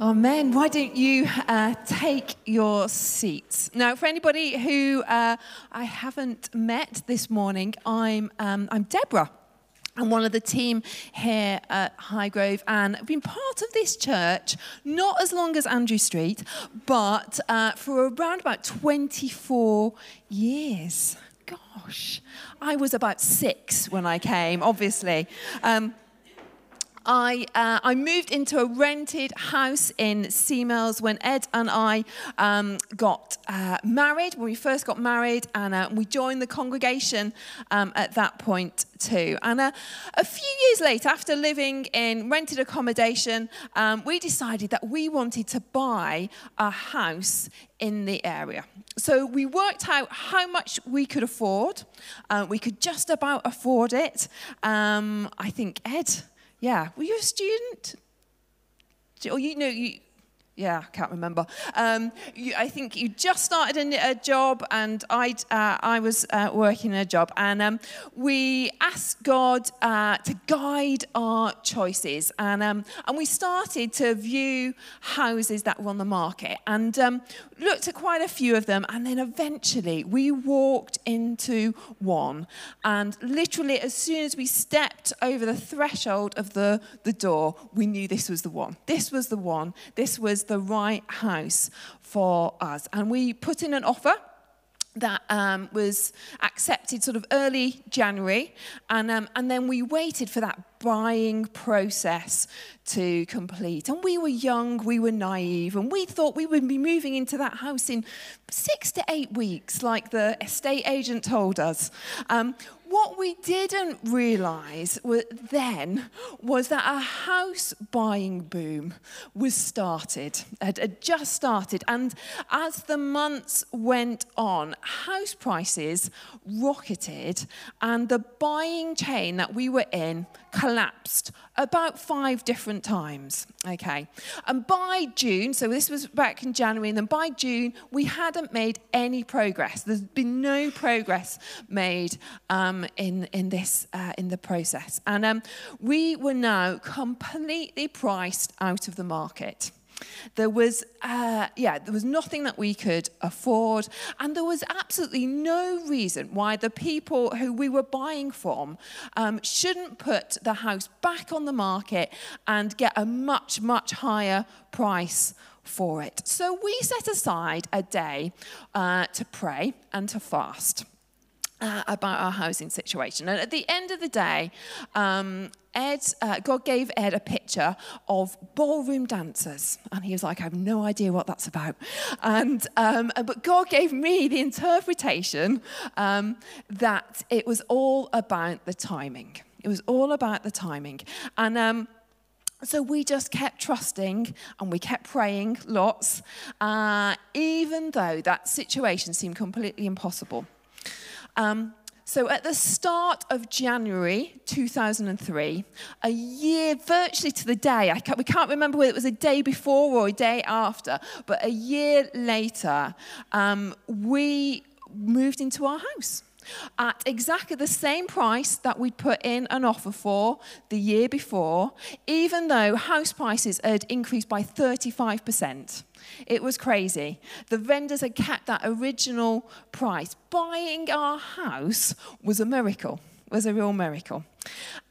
Amen. Why don't you uh, take your seats? Now, for anybody who uh, I haven't met this morning, I'm, um, I'm Deborah. I'm one of the team here at Highgrove, and I've been part of this church not as long as Andrew Street, but uh, for around about 24 years. Gosh, I was about six when I came, obviously. Um, I, uh, I moved into a rented house in Sea Mills when Ed and I um, got uh, married, when we first got married, and uh, we joined the congregation um, at that point too. And uh, a few years later, after living in rented accommodation, um, we decided that we wanted to buy a house in the area. So we worked out how much we could afford. Uh, we could just about afford it. Um, I think Ed yeah. Were you a student? Or you know, you, yeah, I can't remember. Um, you, I think you just started a, a job, and i uh, I was uh, working in a job. And um, we asked God uh, to guide our choices. And, um, and we started to view houses that were on the market and um, looked at quite a few of them. And then eventually we walked into one. And literally, as soon as we stepped over the threshold of the, the door, we knew this was the one. This was the one. This was the right house for us. And we put in an offer that um, was accepted sort of early January, and, um, and then we waited for that buying process to complete. And we were young, we were naive, and we thought we would be moving into that house in six to eight weeks, like the estate agent told us. Um, what we didn't realize then was that a house buying boom was started, had, just started. And as the months went on, house prices rocketed, and the buying chain that we were in collapsed about five different times. Okay. And by June, so this was back in January, and then by June, we hadn't made any progress. There's been no progress made um, in, in this, uh, in the process. And um, we were now completely priced out of the market. There was, uh, yeah, there was nothing that we could afford, and there was absolutely no reason why the people who we were buying from um, shouldn't put the house back on the market and get a much, much higher price for it. So we set aside a day uh, to pray and to fast. Uh, about our housing situation. And at the end of the day, um, Ed, uh, God gave Ed a picture of ballroom dancers. And he was like, I have no idea what that's about. And, um, but God gave me the interpretation um, that it was all about the timing. It was all about the timing. And um, so we just kept trusting and we kept praying lots, uh, even though that situation seemed completely impossible. Um, so at the start of January 2003, a year virtually to the day, can't, we can't remember whether it was a day before or a day after, but a year later, um, we moved into our house at exactly the same price that we'd put in an offer for the year before, even though house prices had increased by 35%. It was crazy. The vendors had kept that original price. Buying our house was a miracle, was a real miracle.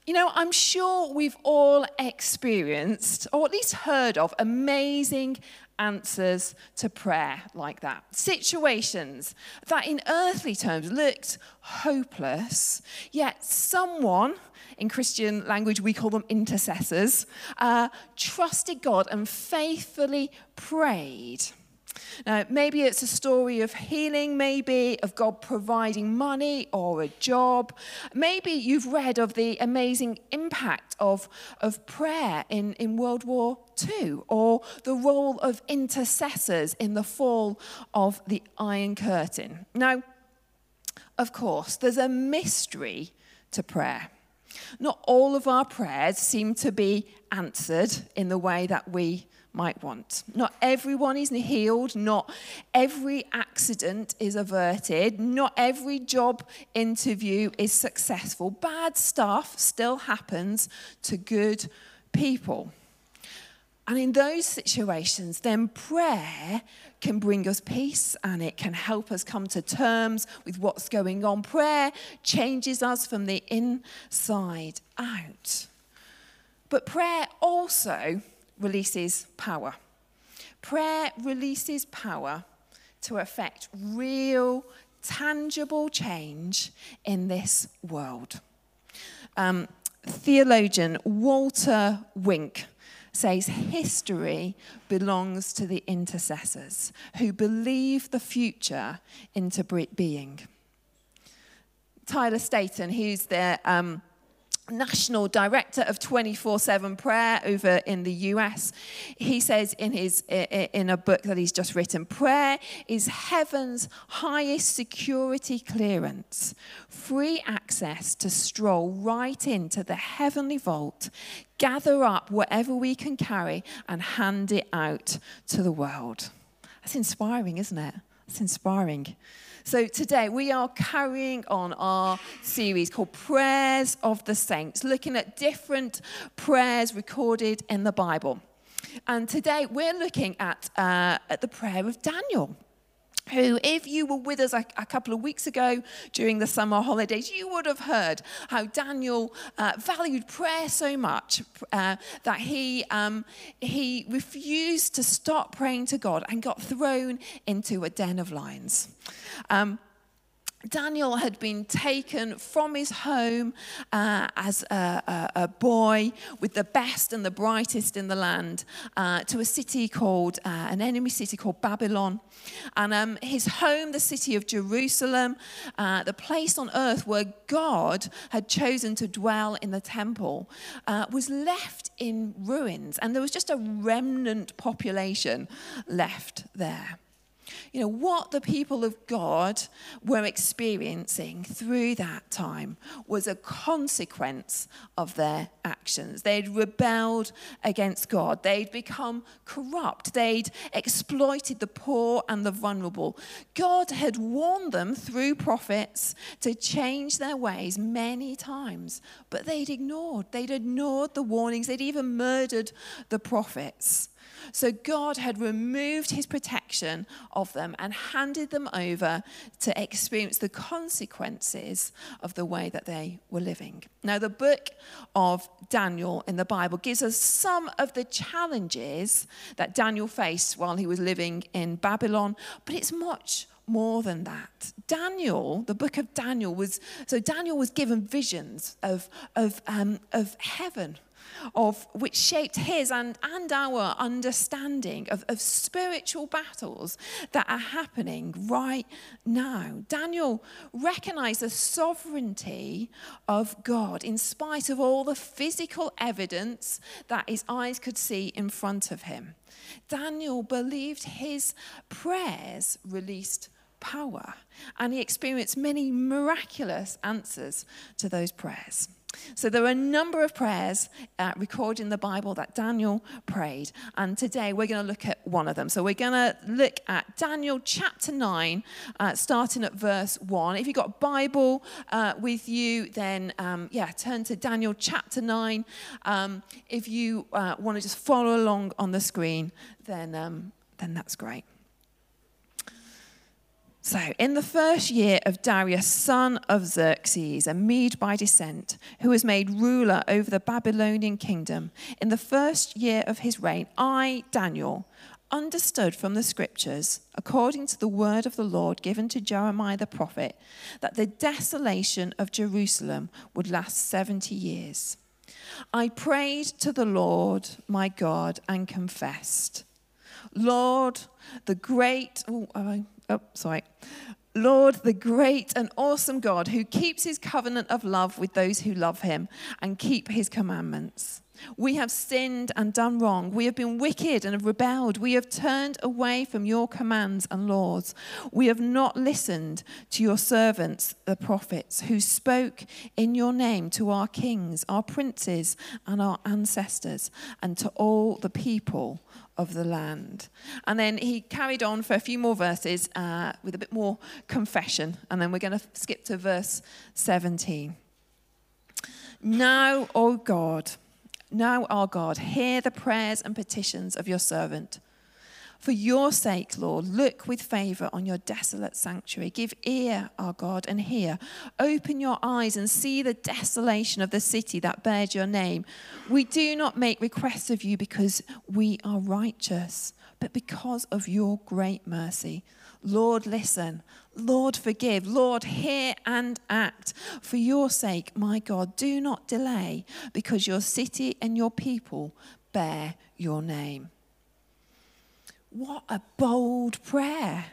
You know, I'm sure we've all experienced, or at least heard of, amazing answers to prayer like that. Situations that, in earthly terms, looked hopeless, yet someone, in Christian language, we call them intercessors, uh, trusted God and faithfully prayed now, maybe it's a story of healing, maybe of God providing money or a job. Maybe you've read of the amazing impact of, of prayer in, in World War II or the role of intercessors in the fall of the Iron Curtain. Now, of course, there's a mystery to prayer. Not all of our prayers seem to be answered in the way that we might want. Not everyone is healed, not every accident is averted, not every job interview is successful. Bad stuff still happens to good people. And in those situations, then prayer can bring us peace and it can help us come to terms with what's going on. Prayer changes us from the inside out. But prayer also releases power. Prayer releases power to affect real, tangible change in this world. Um, theologian Walter Wink says history belongs to the intercessors who believe the future into being. Tyler Staton, who's the um, national director of 24/7 prayer over in the US he says in his in a book that he's just written prayer is heaven's highest security clearance. Free access to stroll right into the heavenly vault gather up whatever we can carry and hand it out to the world. That's inspiring isn't it? It's inspiring so today we are carrying on our series called Prayers of the Saints, looking at different prayers recorded in the Bible. And today we're looking at, uh, at the prayer of Daniel who, if you were with us a, a, couple of weeks ago during the summer holidays, you would have heard how Daniel uh, valued prayer so much uh, that he, um, he refused to stop praying to God and got thrown into a den of lions. Um, Daniel had been taken from his home uh, as a, a, a, boy with the best and the brightest in the land uh, to a city called, uh, an enemy city called Babylon. And um, his home, the city of Jerusalem, uh, the place on earth where God had chosen to dwell in the temple, uh, was left in ruins. And there was just a remnant population left there. You know, what the people of God were experiencing through that time was a consequence of their actions. They'd rebelled against God, they'd become corrupt, they'd exploited the poor and the vulnerable. God had warned them through prophets to change their ways many times, but they'd ignored. They'd ignored the warnings, they'd even murdered the prophets. So God had removed his protection of them and handed them over to experience the consequences of the way that they were living. Now, the book of Daniel in the Bible gives us some of the challenges that Daniel faced while he was living in Babylon, but it's much more than that. Daniel, the book of Daniel was so Daniel was given visions of of um, of heaven of which shaped his and, and our understanding of, of spiritual battles that are happening right now. Daniel recognized the sovereignty of God in spite of all the physical evidence that his eyes could see in front of him. Daniel believed his prayers released power, and he experienced many miraculous answers to those prayers. So there are a number of prayers uh, recorded in the Bible that Daniel prayed, and today we're going to look at one of them. So we're going to look at Daniel chapter 9, uh, starting at verse 1. If you've got a Bible uh, with you, then um, yeah, turn to Daniel chapter 9. Um, if you uh, want to just follow along on the screen, then, um, then that's great. So, in the first year of Darius, son of Xerxes, a Mede by descent, who was made ruler over the Babylonian kingdom, in the first year of his reign, I, Daniel, understood from the scriptures, according to the word of the Lord given to Jeremiah the prophet, that the desolation of Jerusalem would last 70 years. I prayed to the Lord my God and confessed, Lord, the great. Oh, oh oh, sorry. Lord, the great and awesome God who keeps his covenant of love with those who love him and keep his commandments. We have sinned and done wrong. We have been wicked and have rebelled. We have turned away from your commands and laws. We have not listened to your servants, the prophets, who spoke in your name to our kings, our princes, and our ancestors, and to all the people of the land. And then he carried on for a few more verses uh, with a bit more confession. And then we're going to skip to verse 17. Now, O God, Now, our God, hear the prayers and petitions of your servant. For your sake, Lord, look with favor on your desolate sanctuary. Give ear, our God, and hear. Open your eyes and see the desolation of the city that bears your name. We do not make requests of you because we are righteous, but because of your great mercy. Lord, listen. Lord, forgive. Lord, hear and act. For your sake, my God, do not delay, because your city and your people bear your name. What a bold prayer.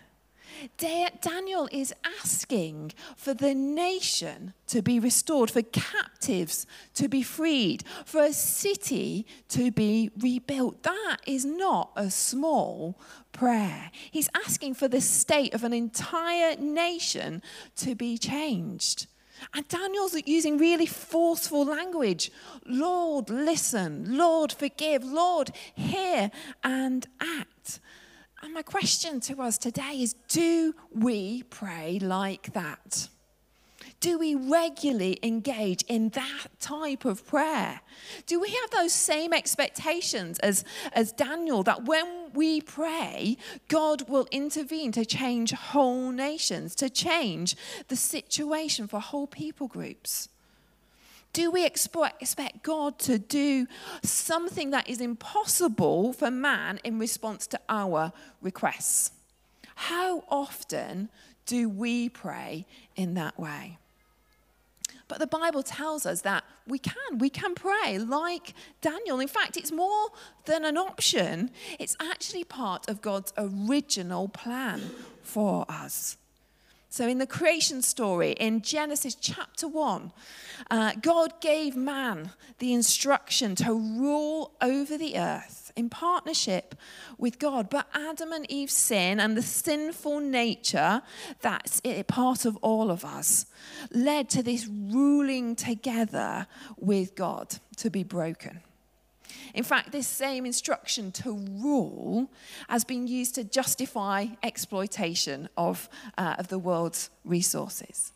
Daniel is asking for the nation to be restored, for captives to be freed, for a city to be rebuilt. That is not a small prayer. He's asking for the state of an entire nation to be changed. And Daniel's using really forceful language. Lord, listen. Lord, forgive. Lord, hear and act. And my question to us today is do we pray like that? Do we regularly engage in that type of prayer? Do we have those same expectations as, as Daniel that when we pray, God will intervene to change whole nations, to change the situation for whole people groups? Do we expect God to do something that is impossible for man in response to our requests? How often do we pray in that way? But the Bible tells us that we can. We can pray like Daniel. In fact, it's more than an option, it's actually part of God's original plan for us. So, in the creation story in Genesis chapter 1, uh, God gave man the instruction to rule over the earth in partnership with God. But Adam and Eve's sin and the sinful nature that's part of all of us led to this ruling together with God to be broken. In fact, this same instruction to rule has been used to justify exploitation of, uh, of the world's resources.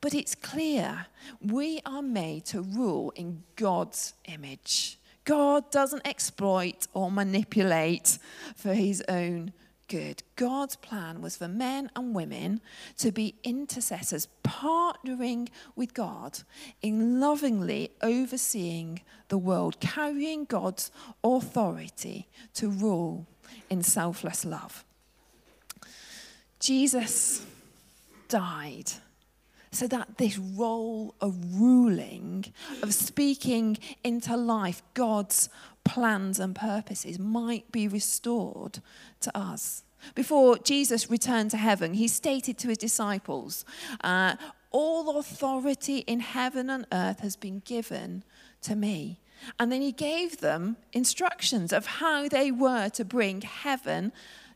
But it's clear we are made to rule in God's image. God doesn't exploit or manipulate for his own good. God's plan was for men and women to be intercessors, partnering with God in lovingly overseeing the world, carrying God's authority to rule in selfless love. Jesus died so that this role of ruling, of speaking into life God's plans and purposes might be restored to us. Before Jesus returned to heaven, he stated to his disciples, uh, All authority in heaven and earth has been given to me. And then he gave them instructions of how they were to bring heaven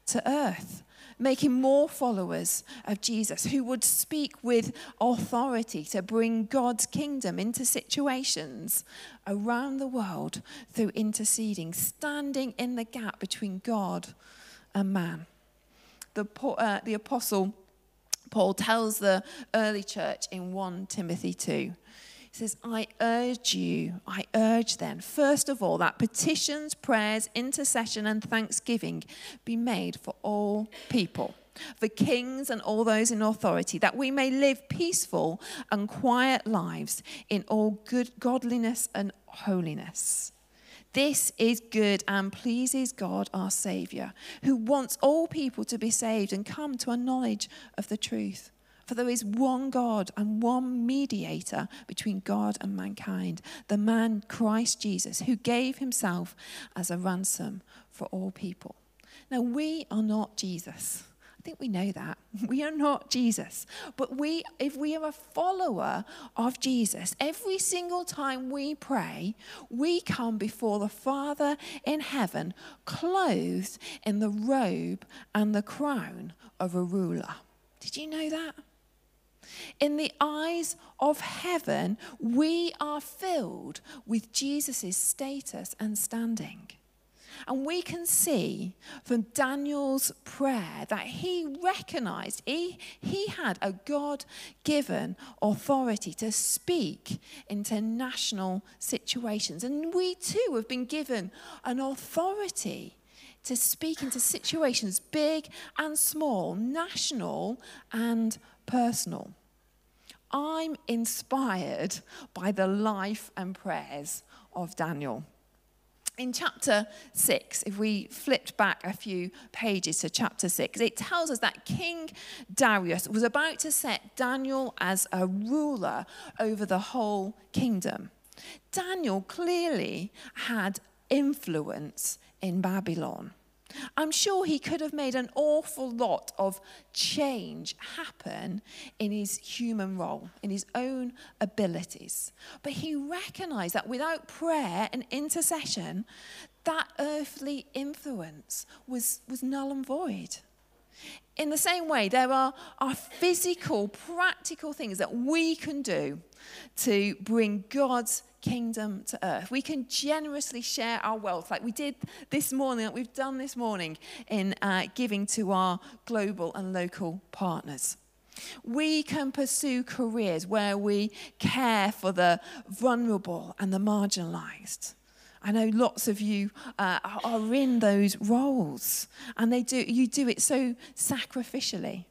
to earth making more followers of Jesus who would speak with authority to bring God's kingdom into situations around the world through interceding, standing in the gap between God and man. The, uh, the apostle Paul tells the early church in 1 Timothy 2 he says, I urge you, I urge then, first of all, that petitions, prayers, intercession, and thanksgiving be made for all people, for kings and all those in authority, that we may live peaceful and quiet lives in all good godliness and holiness. This is good and pleases God our Saviour, who wants all people to be saved and come to a knowledge of the truth. For there is one God and one mediator between God and mankind, the man Christ Jesus, who gave himself as a ransom for all people. Now, we are not Jesus. I think we know that. We are not Jesus. But we, if we are a follower of Jesus, every single time we pray, we come before the Father in heaven, clothed in the robe and the crown of a ruler. Did you know that? In the eyes of heaven, we are filled with Jesus' status and standing. And we can see from Daniel's prayer that he recognized he, he had a God given authority to speak into national situations. And we too have been given an authority to speak into situations big and small, national and personal. I'm inspired by the life and prayers of Daniel in chapter 6, if we flipped back a few pages to chapter 6, it tells us that King Darius was about to set Daniel as a ruler over the whole kingdom. Daniel clearly had influence in Babylon. I'm sure he could have made an awful lot of change happen in his human role, in his own abilities. But he recognized that without prayer and intercession, that earthly influence was, was null and void. In the same way, there are, are physical, practical things that we can do to bring God's kingdom to earth. We can generously share our wealth, like we did this morning, like we've done this morning in uh, giving to our global and local partners. We can pursue careers where we care for the vulnerable and the marginalized. I know lots of you uh, are in those roles, and they do, you do it so sacrificially.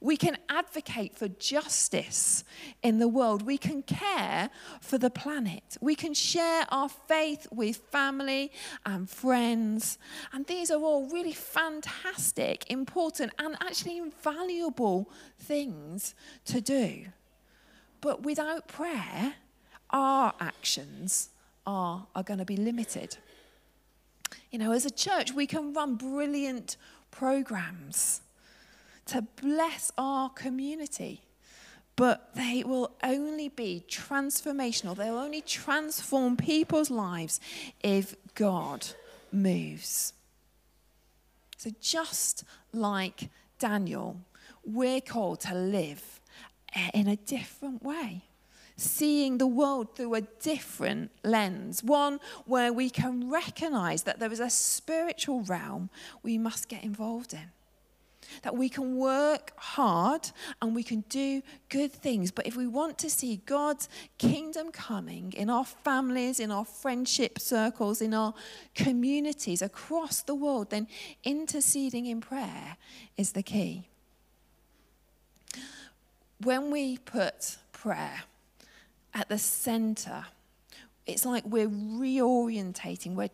We can advocate for justice in the world. We can care for the planet. We can share our faith with family and friends. And these are all really fantastic, important, and actually invaluable things to do. But without prayer, our actions are, are going to be limited. You know, as a church, we can run brilliant programs to bless our community. But they will only be transformational. They will only transform people's lives if God moves. So, just like Daniel, we're called to live in a different way, seeing the world through a different lens, one where we can recognize that there is a spiritual realm we must get involved in that we can work hard and we can do good things. But if we want to see God's kingdom coming in our families, in our friendship circles, in our communities across the world, then interceding in prayer is the key. When we put prayer at the center, it's like we're reorientating, we're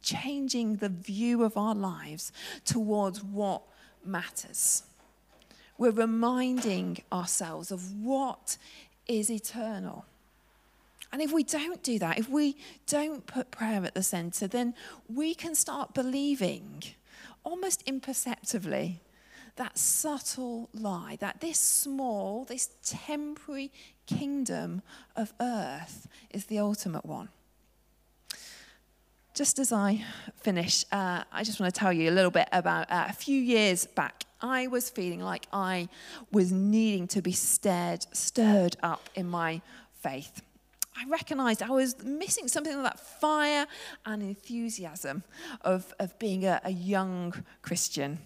changing the view of our lives towards what matters. We're reminding ourselves of what is eternal. And if we don't do that, if we don't put prayer at the center, then we can start believing almost imperceptibly that subtle lie that this small, this temporary kingdom of earth is the ultimate one just as I finish, uh, I just want to tell you a little bit about uh, a few years back. I was feeling like I was needing to be stirred, stirred up in my faith. I recognized I was missing something of that fire and enthusiasm of, of being a, a young Christian.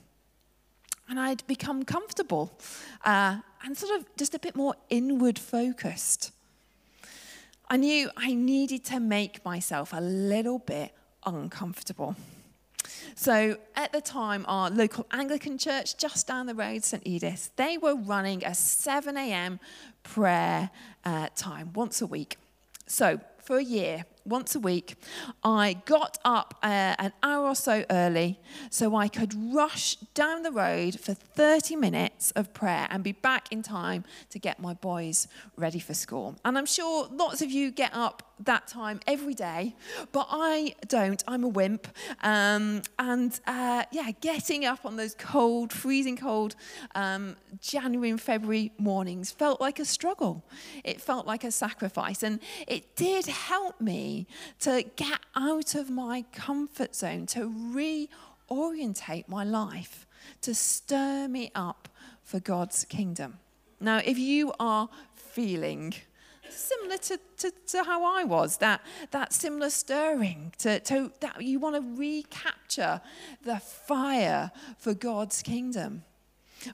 And I'd become comfortable uh, and sort of just a bit more inward focused. I knew I needed to make myself a little bit uncomfortable. So at the time, our local Anglican church just down the road, St. Edyth, they were running a 7 a.m. prayer uh, time once a week. So for a year, once a week, I got up uh, an hour or so early so I could rush down the road for 30 minutes of prayer and be back in time to get my boys ready for school. And I'm sure lots of you get up that time every day, but I don't. I'm a wimp. Um, and uh, yeah, getting up on those cold, freezing cold um, January and February mornings felt like a struggle. It felt like a sacrifice. And it did help me to get out of my comfort zone, to reorientate my life, to stir me up for God's kingdom. Now, if you are feeling similar to, to, to how I was, that, that similar stirring, to, to that you want to recapture the fire for God's kingdom.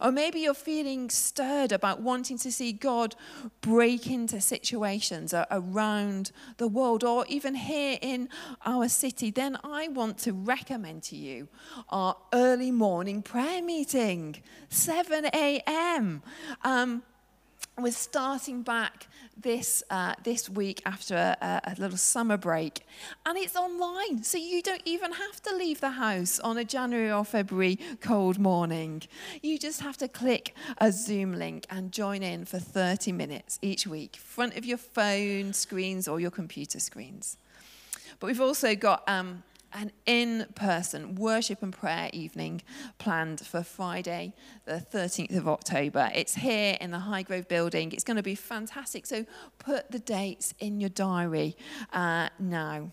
Or maybe you're feeling stirred about wanting to see God break into situations around the world or even here in our city. Then I want to recommend to you our early morning prayer meeting, 7 a.m. Um, we're starting back this, uh, this week after a, a, little summer break. And it's online, so you don't even have to leave the house on a January or February cold morning. You just have to click a Zoom link and join in for 30 minutes each week, front of your phone screens or your computer screens. But we've also got um, an in person worship and prayer evening planned for Friday, the 13th of October. It's here in the Highgrove building. It's going to be fantastic. So put the dates in your diary uh, now.